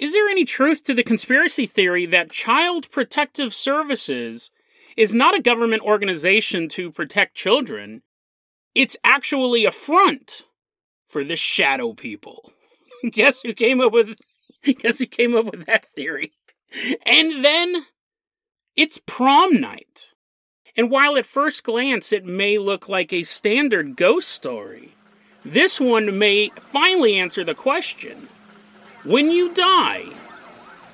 Is there any truth to the conspiracy theory that Child Protective Services is not a government organization to protect children? It's actually a front for the shadow people. guess who came up with guess who came up with that theory? And then it's prom night. And while at first glance it may look like a standard ghost story, this one may finally answer the question when you die,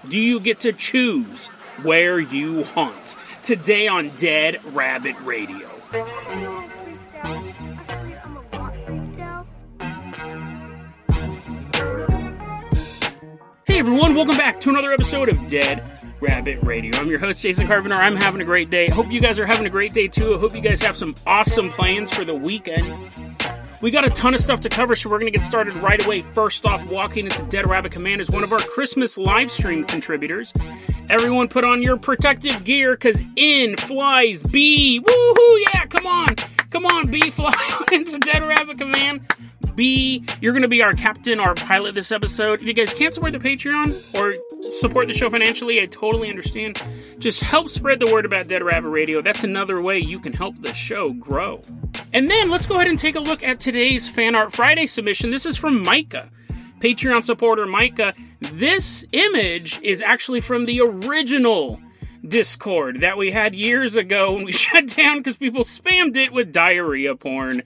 do you get to choose where you haunt? Today on Dead Rabbit Radio. Hey everyone, welcome back to another episode of Dead Rabbit Radio. I'm your host, Jason Carpenter. I'm having a great day. Hope you guys are having a great day too. I hope you guys have some awesome plans for the weekend. We got a ton of stuff to cover, so we're going to get started right away. First off, walking into Dead Rabbit Command is one of our Christmas live stream contributors. Everyone put on your protective gear because in flies B. Woohoo! Yeah, come on. Come on, B, fly into Dead Rabbit Command. B, you're going to be our captain, our pilot this episode. If you guys can't support the Patreon or support the show financially, I totally understand. Just help spread the word about Dead Rabbit Radio. That's another way you can help the show grow. And then let's go ahead and take a look at today's Fan Art Friday submission. This is from Micah. Patreon supporter Micah. This image is actually from the original Discord that we had years ago when we shut down because people spammed it with diarrhea porn.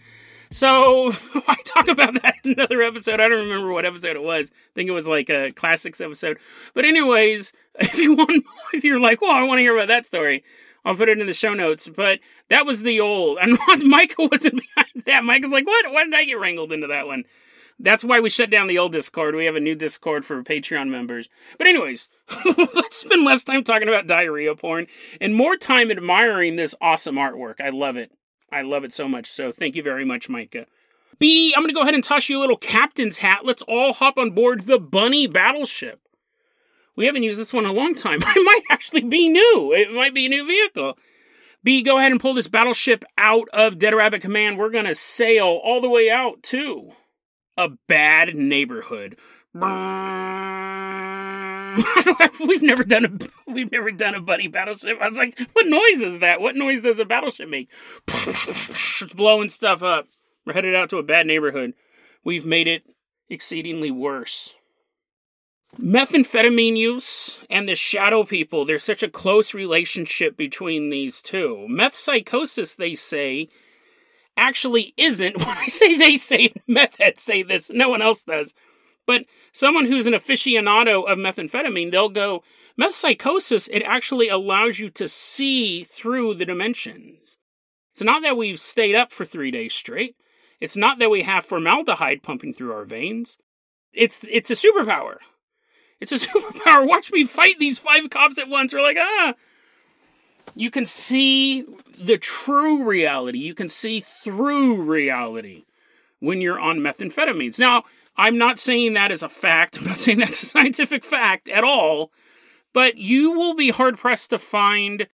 So I talk about that in another episode. I don't remember what episode it was. I think it was like a classics episode. But anyways, if you want, if you're like, well, I want to hear about that story, I'll put it in the show notes. But that was the old, and Michael wasn't behind that. Michael's like, what? Why did I get wrangled into that one? That's why we shut down the old Discord. We have a new Discord for Patreon members. But anyways, let's spend less time talking about diarrhea porn and more time admiring this awesome artwork. I love it. I love it so much. So thank you very much, Micah. B, I'm going to go ahead and toss you a little captain's hat. Let's all hop on board the Bunny battleship. We haven't used this one in a long time. It might actually be new. It might be a new vehicle. B, go ahead and pull this battleship out of Dead Rabbit Command. We're going to sail all the way out to a bad neighborhood. we've never done a we've never done a bunny battleship. I was like, what noise is that? What noise does a battleship make? it's blowing stuff up. We're headed out to a bad neighborhood. We've made it exceedingly worse. Methamphetamine use and the shadow people, there's such a close relationship between these two. Meth psychosis, they say, actually isn't. When I say they say, meth heads say this, no one else does. But someone who's an aficionado of methamphetamine, they'll go, meth psychosis, it actually allows you to see through the dimensions. It's not that we've stayed up for three days straight. It's not that we have formaldehyde pumping through our veins. It's it's a superpower. It's a superpower. Watch me fight these five cops at once. We're like, ah. You can see the true reality. You can see through reality when you're on methamphetamines. Now, I'm not saying that as a fact. I'm not saying that's a scientific fact at all. But you will be hard pressed to find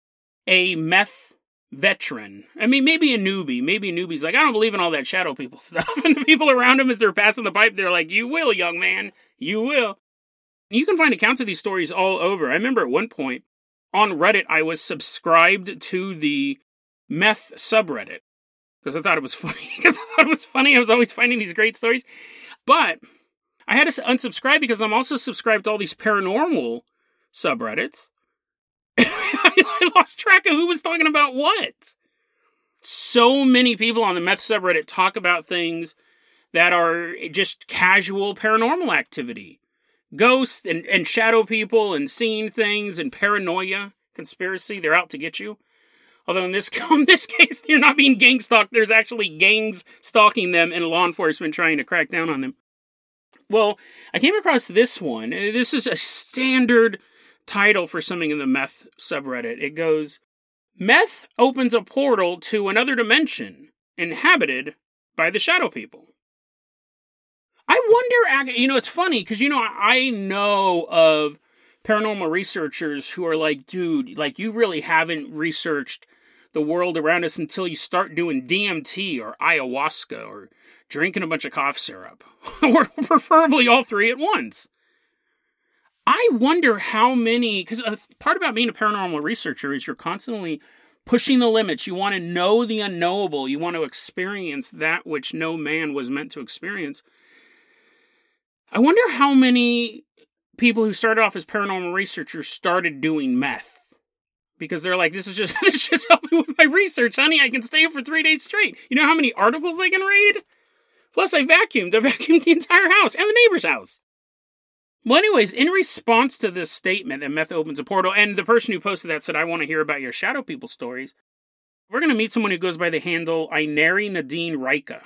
a meth veteran. I mean, maybe a newbie. Maybe a newbie's like, I don't believe in all that shadow people stuff. And the people around him, as they're passing the pipe, they're like, You will, young man. You will. You can find accounts of these stories all over. I remember at one point on Reddit, I was subscribed to the meth subreddit because I thought it was funny. Because I thought it was funny. I was always finding these great stories. But I had to unsubscribe because I'm also subscribed to all these paranormal subreddits. I lost track of who was talking about what. So many people on the meth subreddit talk about things that are just casual paranormal activity. Ghosts and, and shadow people and seeing things and paranoia, conspiracy, they're out to get you. Although in this in this case, they're not being gang stalked. There's actually gangs stalking them and law enforcement trying to crack down on them. Well, I came across this one. Uh, this is a standard title for something in the meth subreddit. It goes Meth opens a portal to another dimension inhabited by the shadow people. I wonder, you know, it's funny because, you know, I know of paranormal researchers who are like, dude, like, you really haven't researched the world around us until you start doing DMT or ayahuasca or drinking a bunch of cough syrup, or preferably all three at once. I wonder how many, because uh, part about being a paranormal researcher is you're constantly pushing the limits. You want to know the unknowable. You want to experience that which no man was meant to experience. I wonder how many people who started off as paranormal researchers started doing meth because they're like, this is just this is just helping with my research, honey. I can stay up for three days straight. You know how many articles I can read? Plus, I vacuumed. I vacuumed the entire house and the neighbor's house. Well, anyways, in response to this statement that meth opens a portal, and the person who posted that said, I want to hear about your shadow people stories, we're going to meet someone who goes by the handle Inari Nadine Rika.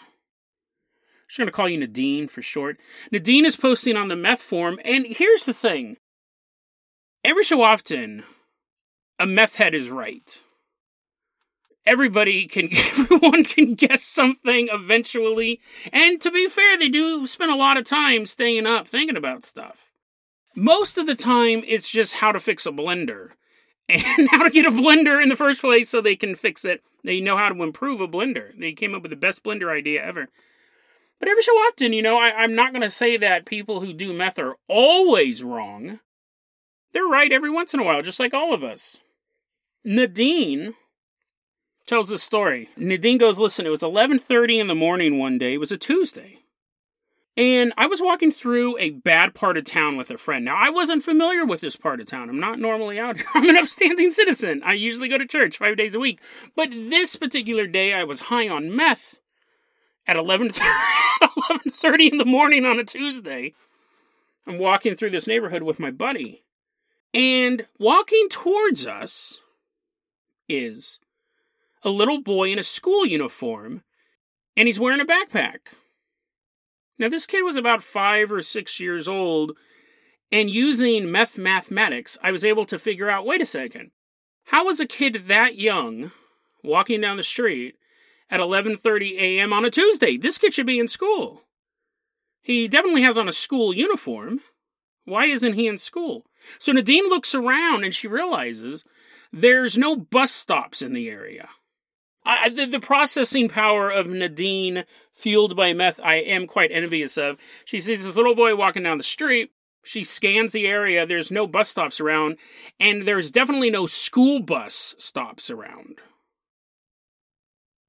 I'm going to call you Nadine for short. Nadine is posting on the meth forum, and here's the thing. Every so often, a meth head is right. Everybody can, everyone can guess something eventually. And to be fair, they do spend a lot of time staying up thinking about stuff. Most of the time, it's just how to fix a blender and how to get a blender in the first place so they can fix it. They know how to improve a blender. They came up with the best blender idea ever. But every so often, you know, I, am not going to say that people who do meth are always wrong. They're right every once in a while, just like all of us. Nadine tells this story. Nadine goes, "Listen, it was 11:30 in the morning one day. It was a Tuesday. And I was walking through a bad part of town with a friend. Now, I wasn't familiar with this part of town. I'm not normally out here. I'm an upstanding citizen. I usually go to church 5 days a week. But this particular day I was high on meth at 11:30 in the morning on a Tuesday. I'm walking through this neighborhood with my buddy. And walking towards us is a little boy in a school uniform, and he's wearing a backpack. Now, this kid was about five or six years old, and using meth mathematics, I was able to figure out wait a second, how was a kid that young walking down the street at 11:30 a.m. on a Tuesday? This kid should be in school. He definitely has on a school uniform. Why isn't he in school? So Nadine looks around and she realizes there's no bus stops in the area. I, the, the processing power of Nadine, fueled by meth, I am quite envious of. She sees this little boy walking down the street. She scans the area. There's no bus stops around, and there's definitely no school bus stops around.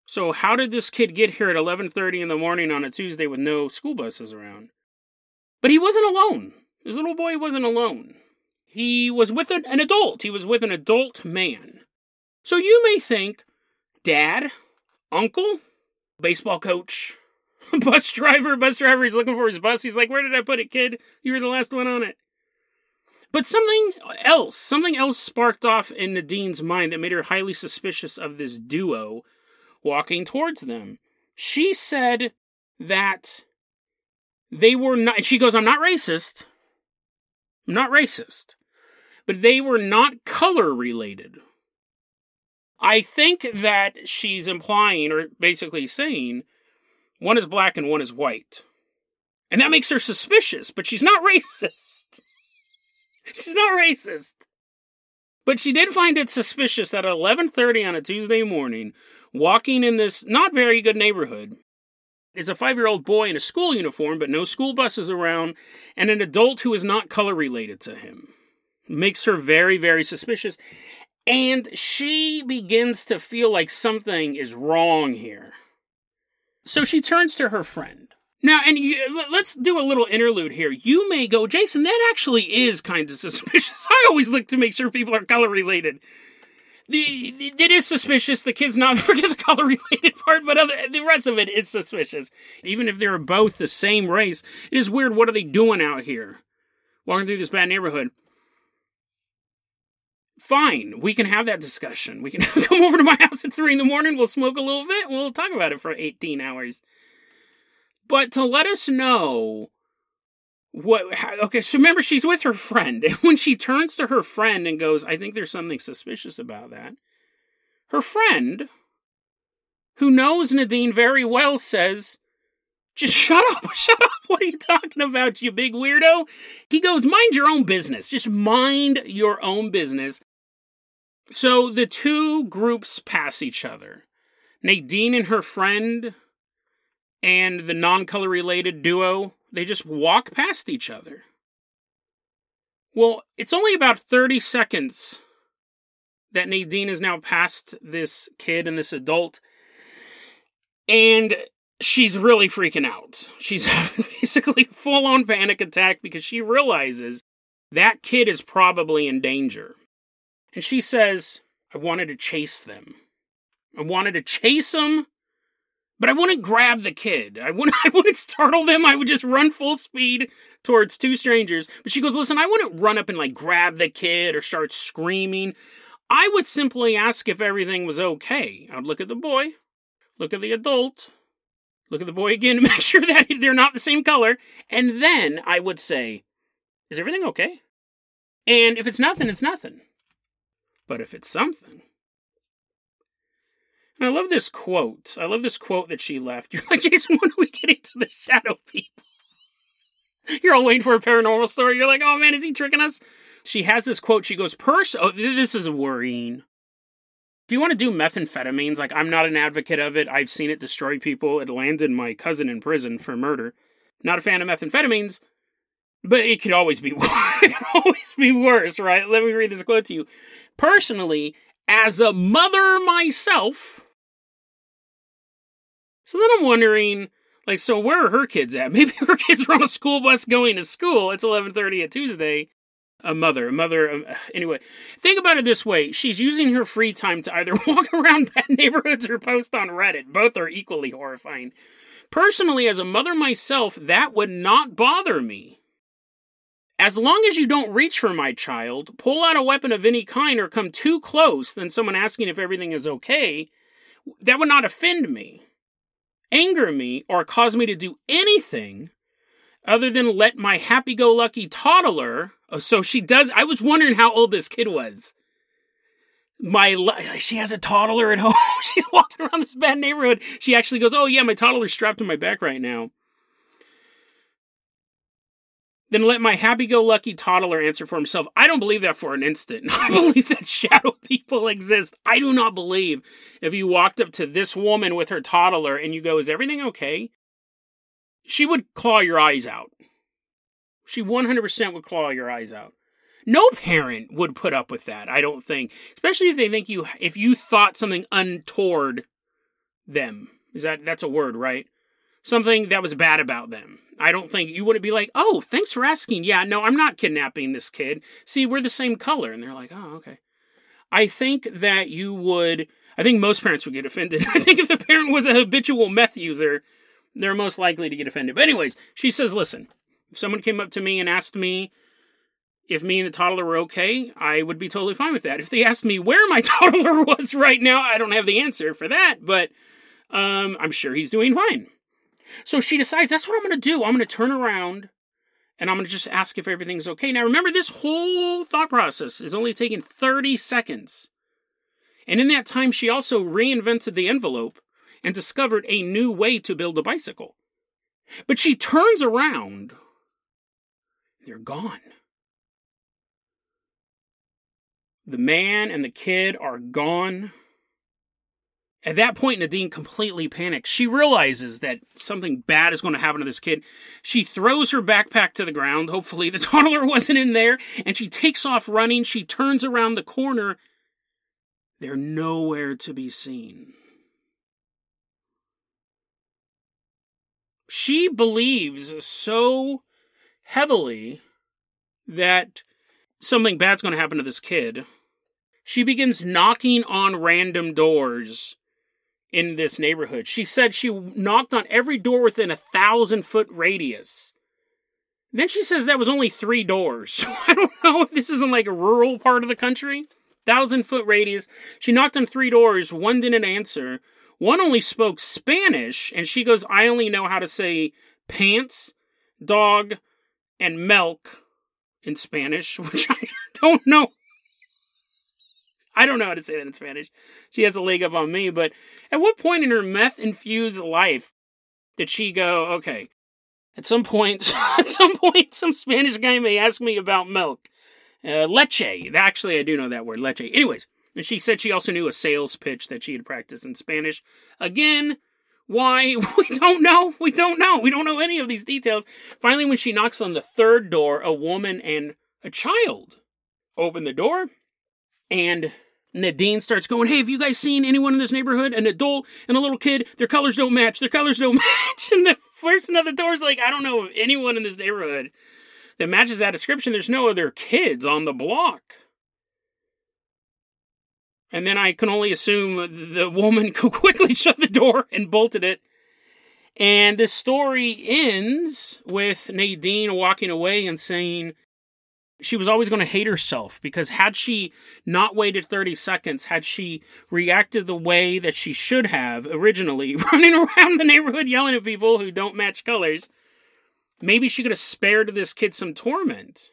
So how did this kid get here at 11:30 in the morning on a Tuesday with no school buses around? But he wasn't alone. This little boy wasn't alone. He was with an, an adult. He was with an adult man. So you may think, dad, uncle, baseball coach, bus driver, bus driver. He's looking for his bus. He's like, Where did I put it, kid? You were the last one on it. But something else, something else sparked off in Nadine's mind that made her highly suspicious of this duo walking towards them. She said that they were not, she goes, I'm not racist. I'm not racist. But they were not color related. I think that she's implying, or basically saying, one is black and one is white. And that makes her suspicious, but she's not racist. she's not racist. But she did find it suspicious that at 11:30 on a Tuesday morning, walking in this not very good neighborhood, is a 5-year-old boy in a school uniform but no school buses around and an adult who is not color related to him. Makes her very very suspicious and she begins to feel like something is wrong here. So she turns to her friend. Now, and you, let's do a little interlude here. You may go, Jason, that actually is kind of suspicious. I always look to make sure people are color related. The, it is suspicious. The kid's not forget the color related part, but other, the rest of it is suspicious. Even if they're both the same race, it is weird. What are they doing out here, walking through this bad neighborhood? fine, we can have that discussion. We can come over to my house at three in the morning, we'll smoke a little bit, we'll talk about it for 18 hours. But to let us know what okay so remember she's with her friend. And when she turns to her friend and goes i think there's something suspicious about that her friend who knows nadine very well says just shut up shut up. What are you talking about you big weirdo? He goes mind your own business. Just mind your own business. So the two groups pass each other. Nadine and her friend and the non-color related duo they just walk past each other. Well, it's only about 30 seconds that Nadine is now past this kid and this adult, and she's really freaking out. She's having basically a full on panic attack because she realizes that kid is probably in danger. And she says, I wanted to chase them. I wanted to chase them but I wouldn't grab the kid. I wouldn't I wouldn't startle them. I would just run full speed towards two strangers. But she goes, "Listen, I wouldn't run up and like grab the kid or start screaming. I would simply ask if everything was okay. I'd look at the boy, look at the adult, look at the boy again to make sure that they're not the same color, and then I would say, "Is everything okay?" And if it's nothing, it's nothing. But if it's something, I love this quote. I love this quote that she left. You're like, Jason, when are we getting to the shadow people? You're all waiting for a paranormal story. You're like, oh man, is he tricking us? She has this quote. She goes, Pers- oh, this is worrying. If you want to do methamphetamines, like I'm not an advocate of it. I've seen it destroy people. It landed my cousin in prison for murder. Not a fan of methamphetamines, but it could always be it could always be worse, right? Let me read this quote to you. Personally, as a mother myself, so then I'm wondering, like, so where are her kids at? Maybe her kids are on a school bus going to school. It's 11:30 at Tuesday. A mother, a mother. Um, anyway, think about it this way: she's using her free time to either walk around bad neighborhoods or post on Reddit. Both are equally horrifying. Personally, as a mother myself, that would not bother me. As long as you don't reach for my child, pull out a weapon of any kind, or come too close than someone asking if everything is okay, that would not offend me anger me or cause me to do anything other than let my happy go lucky toddler. Oh, so she does. I was wondering how old this kid was. My she has a toddler at home. She's walking around this bad neighborhood. She actually goes, "Oh yeah, my toddler's strapped to my back right now." Then let my happy go lucky toddler answer for himself. I don't believe that for an instant. I believe that shadow people exist. I do not believe if you walked up to this woman with her toddler and you go, Is everything okay? She would claw your eyes out. She 100% would claw your eyes out. No parent would put up with that, I don't think. Especially if they think you, if you thought something untoward them. Is that, that's a word, right? Something that was bad about them I don't think you wouldn't be like, oh, thanks for asking. Yeah, no, I'm not kidnapping this kid. See, we're the same color. And they're like, oh, okay. I think that you would, I think most parents would get offended. I think if the parent was a habitual meth user, they're most likely to get offended. But, anyways, she says, listen, if someone came up to me and asked me if me and the toddler were okay, I would be totally fine with that. If they asked me where my toddler was right now, I don't have the answer for that, but um, I'm sure he's doing fine. So she decides that's what I'm going to do. I'm going to turn around and I'm going to just ask if everything's okay. Now, remember, this whole thought process is only taking 30 seconds. And in that time, she also reinvented the envelope and discovered a new way to build a bicycle. But she turns around, they're gone. The man and the kid are gone. At that point, Nadine completely panics. She realizes that something bad is going to happen to this kid. She throws her backpack to the ground. Hopefully, the toddler wasn't in there. And she takes off running. She turns around the corner. They're nowhere to be seen. She believes so heavily that something bad's going to happen to this kid. She begins knocking on random doors in this neighborhood. She said she knocked on every door within a thousand foot radius. Then she says that was only three doors. So I don't know if this isn't like a rural part of the country. Thousand foot radius. She knocked on three doors. One didn't answer. One only spoke Spanish, and she goes, I only know how to say pants, dog, and milk in Spanish, which I don't know. I don't know how to say that in Spanish. She has a leg up on me, but at what point in her meth infused life did she go, okay, at some point, at some point, some Spanish guy may ask me about milk. Uh, leche. Actually, I do know that word, leche. Anyways, and she said she also knew a sales pitch that she had practiced in Spanish. Again, why? We don't know. We don't know. We don't know any of these details. Finally, when she knocks on the third door, a woman and a child open the door, and Nadine starts going, Hey, have you guys seen anyone in this neighborhood? An adult and a little kid. Their colors don't match. Their colors don't match. And the person at the door is like, I don't know of anyone in this neighborhood that matches that description. There's no other kids on the block. And then I can only assume the woman quickly shut the door and bolted it. And this story ends with Nadine walking away and saying she was always going to hate herself because had she not waited 30 seconds, had she reacted the way that she should have originally, running around the neighborhood yelling at people who don't match colors, maybe she could have spared this kid some torment.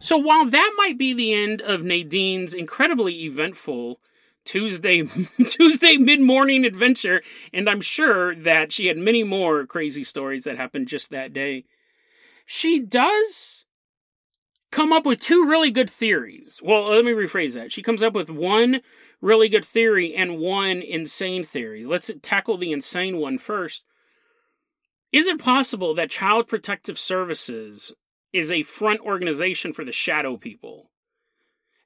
So while that might be the end of Nadine's incredibly eventful Tuesday Tuesday mid-morning adventure, and I'm sure that she had many more crazy stories that happened just that day. She does come up with two really good theories. Well, let me rephrase that. She comes up with one really good theory and one insane theory. Let's tackle the insane one first. Is it possible that Child Protective Services is a front organization for the shadow people.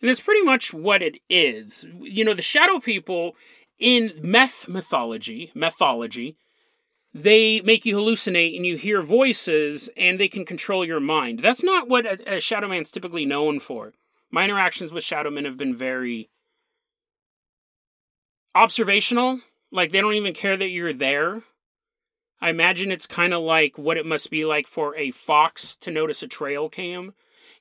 And that's pretty much what it is. You know, the shadow people in meth mythology, mythology, they make you hallucinate and you hear voices and they can control your mind. That's not what a, a shadow man's typically known for. My interactions with shadow men have been very observational. Like they don't even care that you're there. I imagine it's kind of like what it must be like for a fox to notice a trail cam.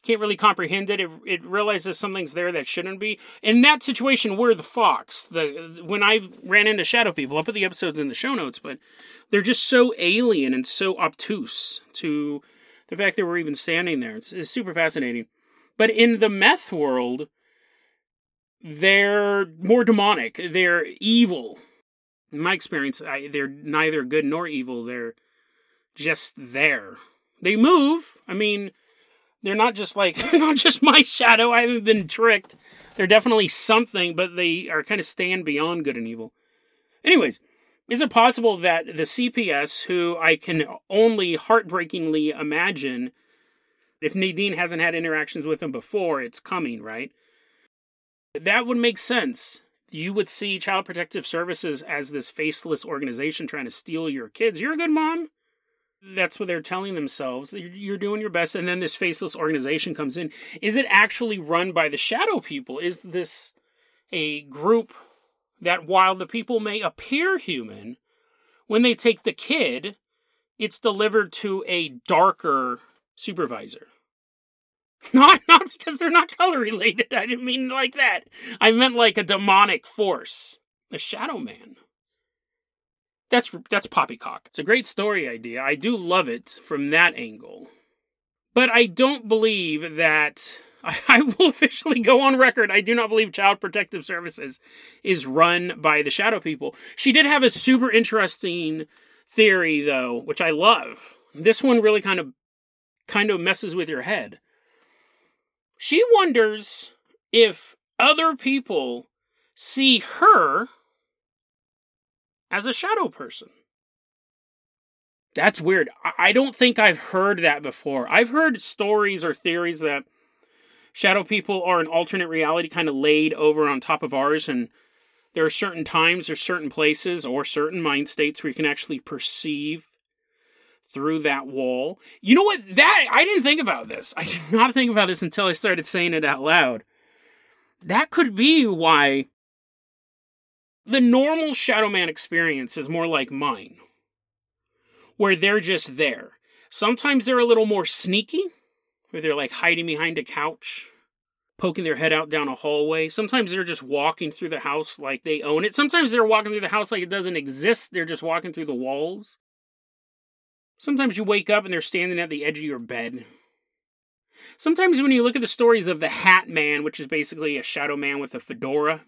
Can't really comprehend it. It, it realizes something's there that shouldn't be. In that situation, we're the fox. The when I ran into shadow people, I'll put the episodes in the show notes, but they're just so alien and so obtuse to the fact that we're even standing there. It's, it's super fascinating. But in the meth world, they're more demonic. They're evil in my experience, I, they're neither good nor evil. They're just there. They move. I mean, they're not just like not just my shadow. I haven't been tricked. They're definitely something, but they are kind of stand beyond good and evil. Anyways, is it possible that the CPS, who I can only heartbreakingly imagine, if Nadine hasn't had interactions with him before, it's coming, right? That would make sense you would see Child Protective Services as this faceless organization trying to steal your kids. You're a good mom. That's what they're telling themselves. You're doing your best. And then this faceless organization comes in. Is it actually run by the shadow people? Is this a group that, while the people may appear human, when they take the kid, it's delivered to a darker supervisor? Not not because they're not color related. I didn't mean like that. I meant like a demonic force, a shadow man. That's that's poppycock. It's a great story idea. I do love it from that angle. But I don't believe that I, I will officially go on record. I do not believe Child Protective Services is run by the shadow people. She did have a super interesting theory though, which I love. This one really kind of kind of messes with your head she wonders if other people see her as a shadow person. That's weird. I don't think I've heard that before. I've heard stories or theories that shadow people are an alternate reality kind of laid over on top of ours and there are certain times or certain places or certain mind states where you can actually perceive through that wall. You know what? That I didn't think about this. I did not think about this until I started saying it out loud. That could be why the normal Shadow Man experience is more like mine, where they're just there. Sometimes they're a little more sneaky, where they're like hiding behind a couch, poking their head out down a hallway. Sometimes they're just walking through the house like they own it. Sometimes they're walking through the house like it doesn't exist. They're just walking through the walls. Sometimes you wake up and they're standing at the edge of your bed. Sometimes when you look at the stories of the Hat Man, which is basically a shadow man with a fedora,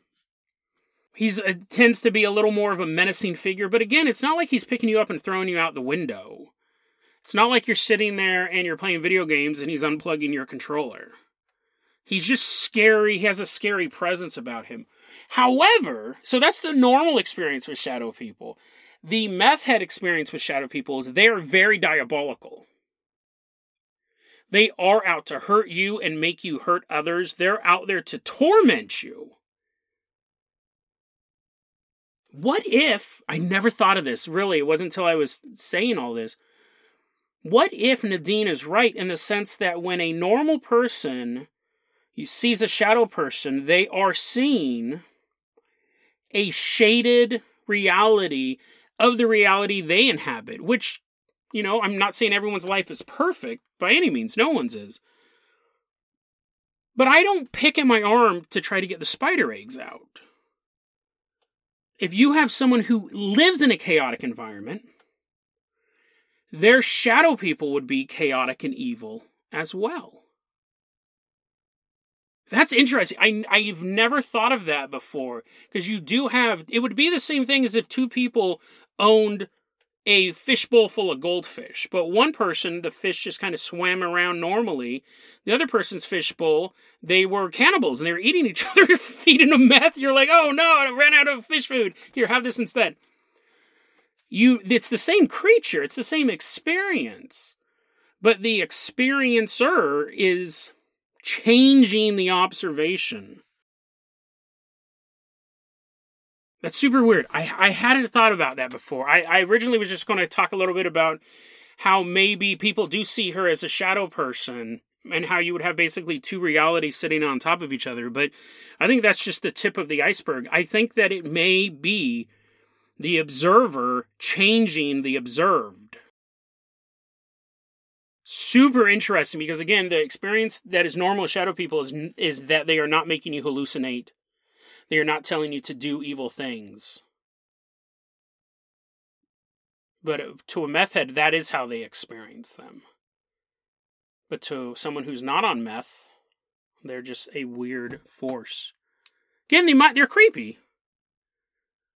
he's uh, tends to be a little more of a menacing figure. But again, it's not like he's picking you up and throwing you out the window. It's not like you're sitting there and you're playing video games and he's unplugging your controller. He's just scary. He has a scary presence about him. However, so that's the normal experience with shadow people. The meth head experience with shadow people is they're very diabolical. They are out to hurt you and make you hurt others. They're out there to torment you. What if, I never thought of this, really, it wasn't until I was saying all this. What if Nadine is right in the sense that when a normal person sees a shadow person, they are seeing a shaded reality of the reality they inhabit, which, you know, I'm not saying everyone's life is perfect by any means, no one's is. But I don't pick at my arm to try to get the spider eggs out. If you have someone who lives in a chaotic environment, their shadow people would be chaotic and evil as well. That's interesting. I I've never thought of that before because you do have it would be the same thing as if two people owned a fishbowl full of goldfish, but one person the fish just kind of swam around normally. The other person's fishbowl, they were cannibals and they were eating each other, feeding them meth. You're like, oh no, I ran out of fish food. Here, have this instead. You, it's the same creature. It's the same experience, but the experiencer is changing the observation. That's super weird. I, I hadn't thought about that before. I, I originally was just going to talk a little bit about how maybe people do see her as a shadow person and how you would have basically two realities sitting on top of each other. But I think that's just the tip of the iceberg. I think that it may be the observer changing the observed super interesting because again the experience that is normal with shadow people is is that they are not making you hallucinate they are not telling you to do evil things but uh, to a meth head that is how they experience them but to someone who's not on meth they're just a weird force again they might they're creepy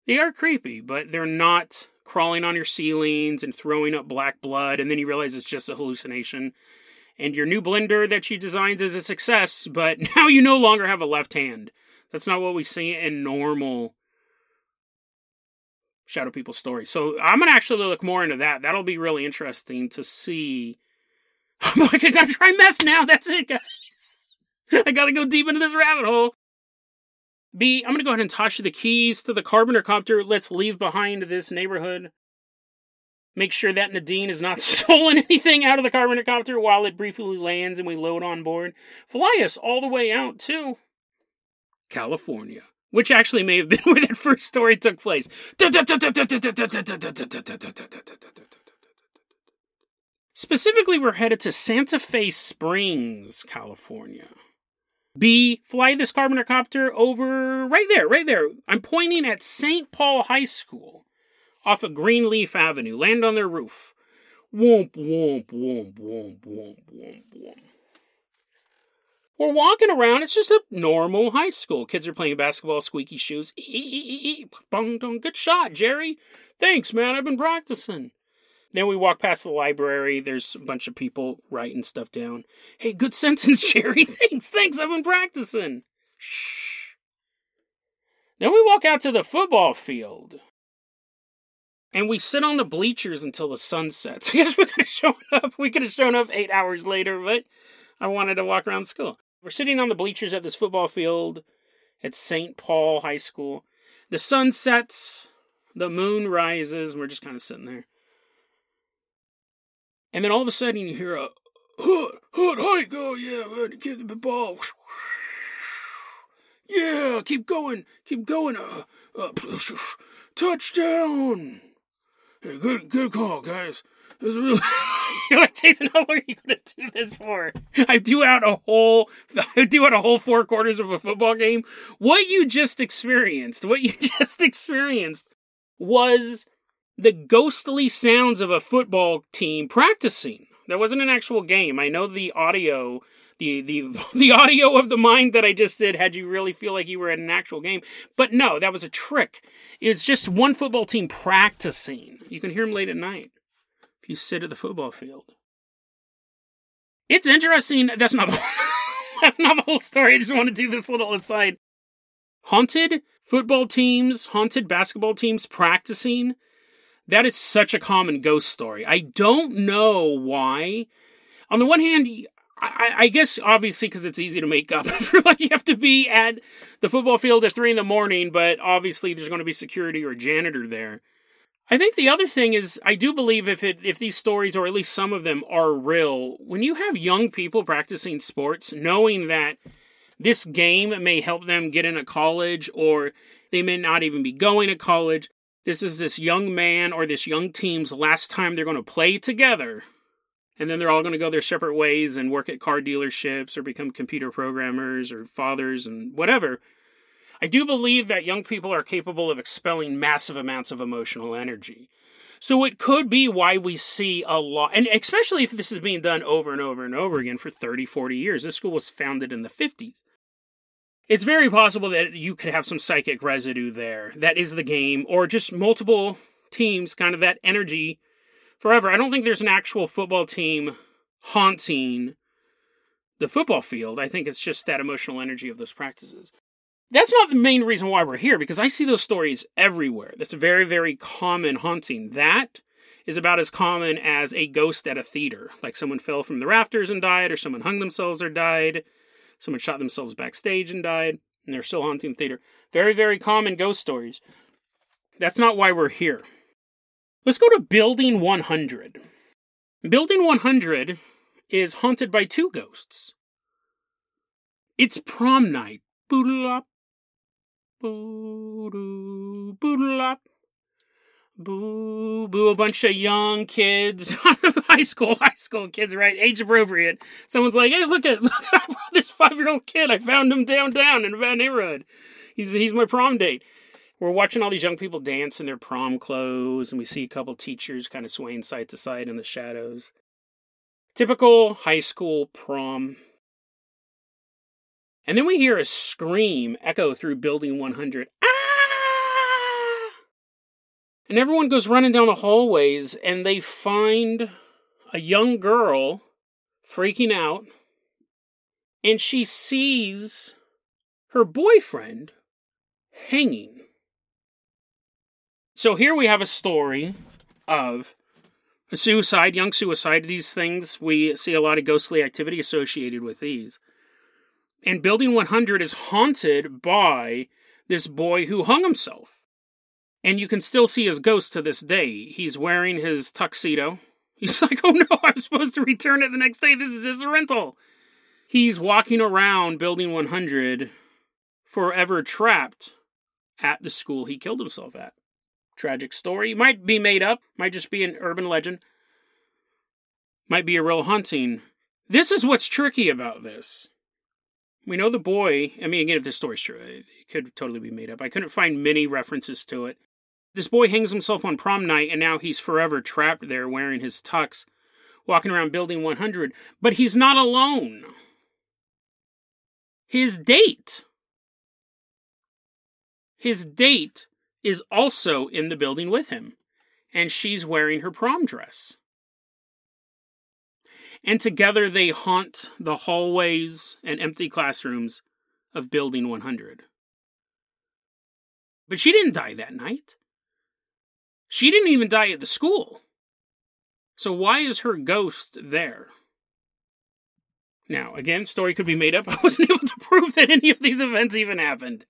they are creepy but they're not crawling on your ceilings and throwing up black blood, and then you realize it's just a hallucination. And your new blender that you designed is a success, but now you no longer have a left hand. That's not what we see in normal Shadow People stories. So I'm gonna actually look more into that. That'll be really interesting to see. I'm like, I gotta try meth now. That's it, guys. I gotta go deep into this rabbit hole. B, I'm to go ahead and toss you the keys to the Carpenter copter. Let's leave behind this neighborhood. Make sure that Nadine has not stolen anything out of the Carpenter copter while it briefly lands and we load on board. Fly us all the way out to California, which actually may have been where that first story took place. Specifically, we're headed to Santa Fe Springs, California. B, fly this Carpenter copter over right there, right there. I'm pointing at St. Paul High School off of Greenleaf Avenue. Land on their roof. Womp, womp, womp, womp, womp, womp, womp. We're walking around. It's just a normal high school. Kids are playing basketball, squeaky shoes. Good shot, Jerry. Thanks, man. I've been practicing. Then we walk past the library. There's a bunch of people writing stuff down. Hey, good sentence, Jerry. thanks, thanks. I've been practicing. Shh. Then we walk out to the football field. And we sit on the bleachers until the sun sets. I guess we could have shown up. We could have shown up eight hours later, but I wanted to walk around school. We're sitting on the bleachers at this football field at St. Paul High School. The sun sets, the moon rises, and we're just kind of sitting there. And then all of a sudden you hear a hood, hood, hike, oh yeah, get the ball. Yeah, keep going, keep going. Uh, uh, touchdown. Hey, good, good call, guys. This is really. You're like Jason. How long are you gonna do this for? I do out a whole. I do out a whole four quarters of a football game. What you just experienced, what you just experienced, was the ghostly sounds of a football team practicing. There wasn't an actual game. I know the audio the the the audio of the mind that I just did had you really feel like you were at an actual game. But no, that was a trick. It's just one football team practicing. You can hear them late at night if you sit at the football field. It's interesting. That's not the, that's not the whole story. I just want to do this little aside. Haunted football teams, haunted basketball teams practicing. That is such a common ghost story. I don't know why. On the one hand, I, I guess obviously because it's easy to make up. like you have to be at the football field at three in the morning, but obviously there's going to be security or janitor there. I think the other thing is I do believe if it if these stories or at least some of them are real, when you have young people practicing sports, knowing that this game may help them get into college or they may not even be going to college. This is this young man or this young team's last time they're going to play together and then they're all going to go their separate ways and work at car dealerships or become computer programmers or fathers and whatever. I do believe that young people are capable of expelling massive amounts of emotional energy. So it could be why we see a lot, and especially if this is being done over and over and over again for 30, 40 years. This school was founded in the 50s. It's very possible that you could have some psychic residue there. That is the game, or just multiple teams, kind of that energy forever. I don't think there's an actual football team haunting the football field. I think it's just that emotional energy of those practices. That's not the main reason why we're here, because I see those stories everywhere. That's a very, very common haunting. That is about as common as a ghost at a theater. Like someone fell from the rafters and died, or someone hung themselves or died, someone shot themselves backstage and died, and they're still haunting the theater. Very, very common ghost stories. That's not why we're here. Let's go to Building 100. Building 100 is haunted by two ghosts. It's prom night. Boodle-up. Boo-doo. Boodle-up. Boo, boo, a bunch of young kids, high school, high school kids, right? Age appropriate. Someone's like, hey, look at, look at this five year old kid. I found him downtown in a bad neighborhood. He's, he's my prom date we're watching all these young people dance in their prom clothes, and we see a couple teachers kind of swaying side to side in the shadows. Typical high school prom. And then we hear a scream echo through Building 100. Ah! And everyone goes running down the hallways, and they find a young girl freaking out, and she sees her boyfriend hanging so here we have a story of a suicide, young suicide. These things, we see a lot of ghostly activity associated with these. And Building 100 is haunted by this boy who hung himself. And you can still see his ghost to this day. He's wearing his tuxedo. He's like, oh no, I'm supposed to return it the next day. This is his rental. He's walking around Building 100, forever trapped at the school he killed himself at. Tragic story. Might be made up, might just be an urban legend, might be a real haunting. This is what's tricky about this. We know the boy, I mean, again, if this story's true, it could totally be made up. I couldn't find many references to it. This boy hangs himself on prom night, and now he's forever trapped there wearing his tux, walking around Building 100. But he's not alone. His date. His date is also in the building with him, and she's wearing her prom dress. And together they haunt the hallways and empty classrooms of Building 100. But she didn't die that night. She didn't even die at the school. So why is her ghost there? Now, again, story could be made up. I wasn't able to prove that any of these events even happened.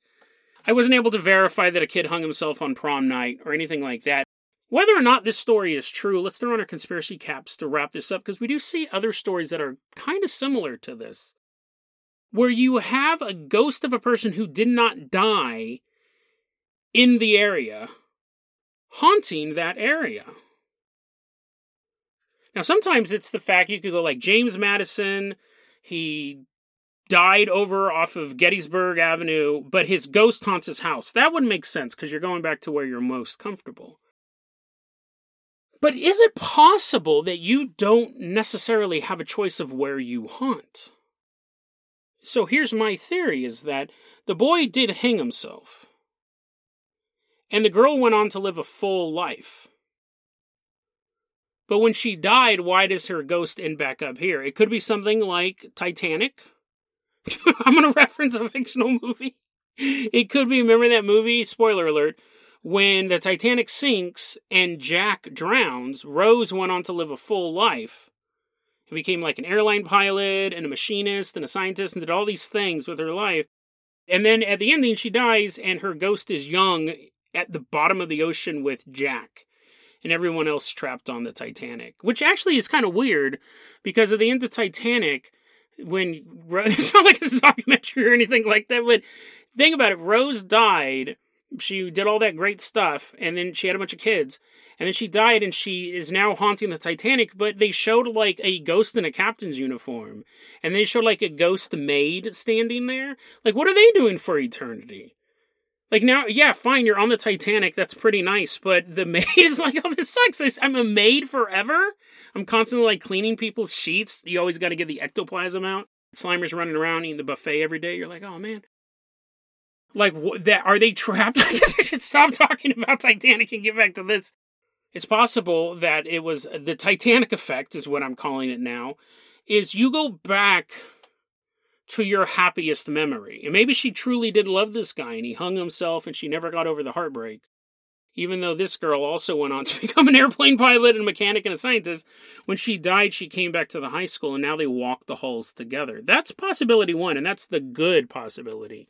I wasn't able to verify that a kid hung himself on prom night or anything like that. Whether or not this story is true, let's throw on our conspiracy caps to wrap this up because we do see other stories that are kind of similar to this. Where you have a ghost of a person who did not die in the area haunting that area. Now, sometimes it's the fact you could go like James Madison, he died over off of Gettysburg Avenue, but his ghost haunts his house. That would make sense because you're going back to where you're most comfortable. But is it possible that you don't necessarily have a choice of where you haunt? So here's my theory is that the boy did hang himself. And the girl went on to live a full life. But when she died, why does her ghost end back up here? It could be something like Titanic. I'm going to reference a fictional movie. It could be, remember that movie? Spoiler alert. When the Titanic sinks and Jack drowns, Rose went on to live a full life and became like an airline pilot and a machinist and a scientist and did all these things with her life. And then at the ending, she dies and her ghost is young at the bottom of the ocean with Jack and everyone else trapped on the Titanic, which actually is kind of weird because at the end of Titanic, when it's not like it's a documentary or anything like that, but think about it, Rose died. She did all that great stuff, and then she had a bunch of kids, and then she died, and she is now haunting the Titanic. But they showed like a ghost in a captain's uniform, and they showed like a ghost maid standing there. Like, what are they doing for eternity? Like now, yeah, fine, you're on the Titanic. That's pretty nice, but the maid is like, oh, this sucks. I'm a maid forever. I'm constantly like cleaning people's sheets. You always got to get the ectoplasm out. Slimer's running around eating the buffet every day. You're like, oh man. Like what, that? Are they trapped? I should stop talking about Titanic and get back to this. It's possible that it was the Titanic effect, is what I'm calling it now. Is you go back to your happiest memory. And maybe she truly did love this guy and he hung himself and she never got over the heartbreak. Even though this girl also went on to become an airplane pilot and a mechanic and a scientist, when she died, she came back to the high school and now they walk the halls together. That's possibility one, and that's the good possibility.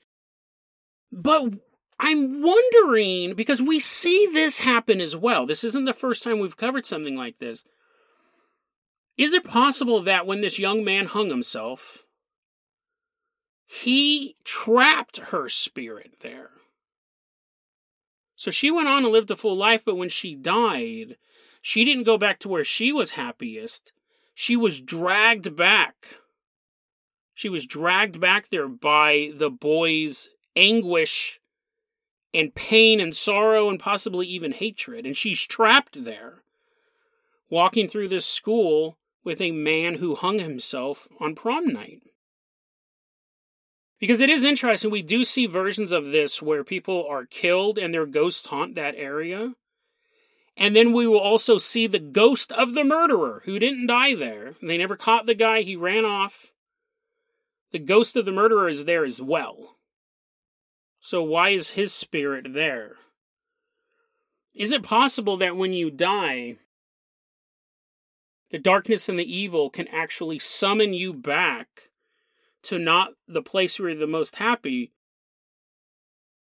But I'm wondering because we see this happen as well. This isn't the first time we've covered something like this. Is it possible that when this young man hung himself, he trapped her spirit there. So she went on and lived a full life, but when she died, she didn't go back to where she was happiest. She was dragged back. She was dragged back there by the boy's anguish and pain and sorrow and possibly even hatred. And she's trapped there, walking through this school with a man who hung himself on prom night. Because it is interesting, we do see versions of this where people are killed and their ghosts haunt that area. And then we will also see the ghost of the murderer who didn't die there. They never caught the guy, he ran off. The ghost of the murderer is there as well. So, why is his spirit there? Is it possible that when you die, the darkness and the evil can actually summon you back to not the place where you're the most happy,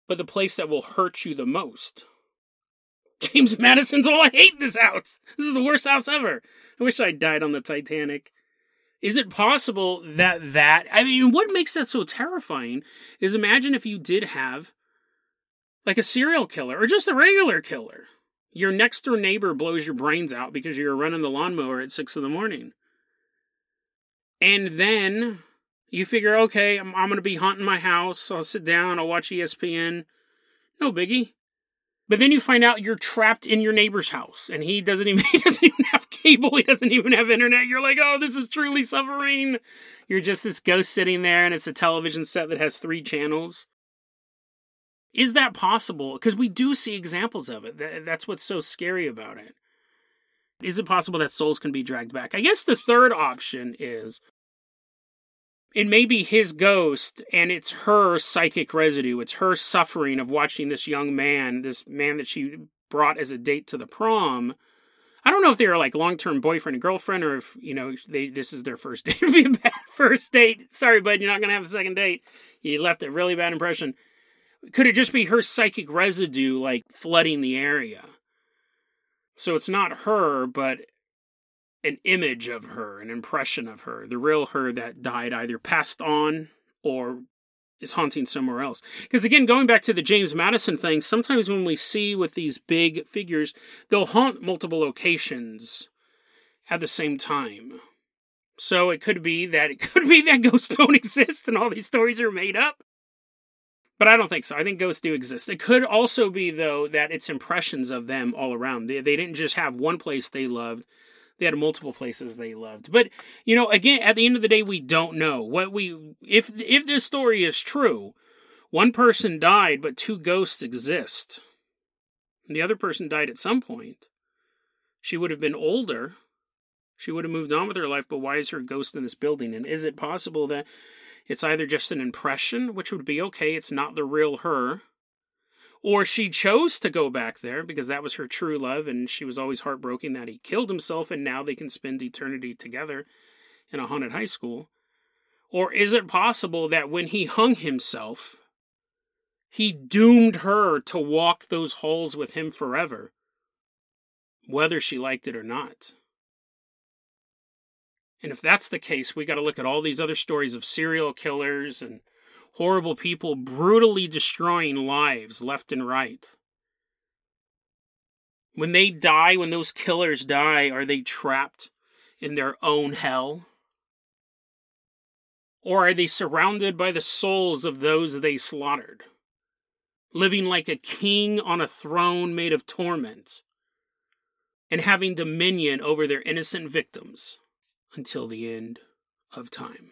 but the place that will hurt you the most. James Madison's all I hate this house. This is the worst house ever. I wish I died on the Titanic. Is it possible that that I mean what makes that so terrifying is imagine if you did have like a serial killer or just a regular killer. Your next door neighbor blows your brains out because you're running the lawnmower at six in the morning. And then you figure, okay, I'm, I'm going to be haunting my house. I'll sit down, I'll watch ESPN. No biggie. But then you find out you're trapped in your neighbor's house and he doesn't even he doesn't even have cable, he doesn't even have internet. You're like, "Oh, this is truly suffering." You're just this ghost sitting there and it's a television set that has 3 channels. Is that possible? Because we do see examples of it. That's what's so scary about it. Is it possible that souls can be dragged back? I guess the third option is it may be his ghost and it's her psychic residue. It's her suffering of watching this young man, this man that she brought as a date to the prom. I don't know if they were like long term boyfriend and girlfriend or if, you know, they this is their first date. Be a bad first date. Sorry, bud, you're not gonna have a second date. You left a really bad impression. Could it just be her psychic residue like flooding the area? So it's not her, but an image of her, an impression of her, the real her that died either passed on or is haunting somewhere else. Because again, going back to the James Madison thing, sometimes when we see with these big figures, they'll haunt multiple locations at the same time. So it could be that it could be that ghosts don't exist and all these stories are made up. But I don't think so. I think ghosts do exist. It could also be, though, that it's impressions of them all around. They, they didn't just have one place they loved, they had multiple places they loved. But, you know, again, at the end of the day, we don't know. What we if if this story is true, one person died, but two ghosts exist. And the other person died at some point. She would have been older. She would have moved on with her life, but why is her ghost in this building? And is it possible that it's either just an impression, which would be okay, it's not the real her, or she chose to go back there because that was her true love and she was always heartbroken that he killed himself and now they can spend eternity together in a haunted high school? Or is it possible that when he hung himself, he doomed her to walk those halls with him forever, whether she liked it or not? And if that's the case, we got to look at all these other stories of serial killers and horrible people brutally destroying lives left and right. When they die, when those killers die, are they trapped in their own hell? Or are they surrounded by the souls of those they slaughtered, living like a king on a throne made of torment, and having dominion over their innocent victims? until the end of time.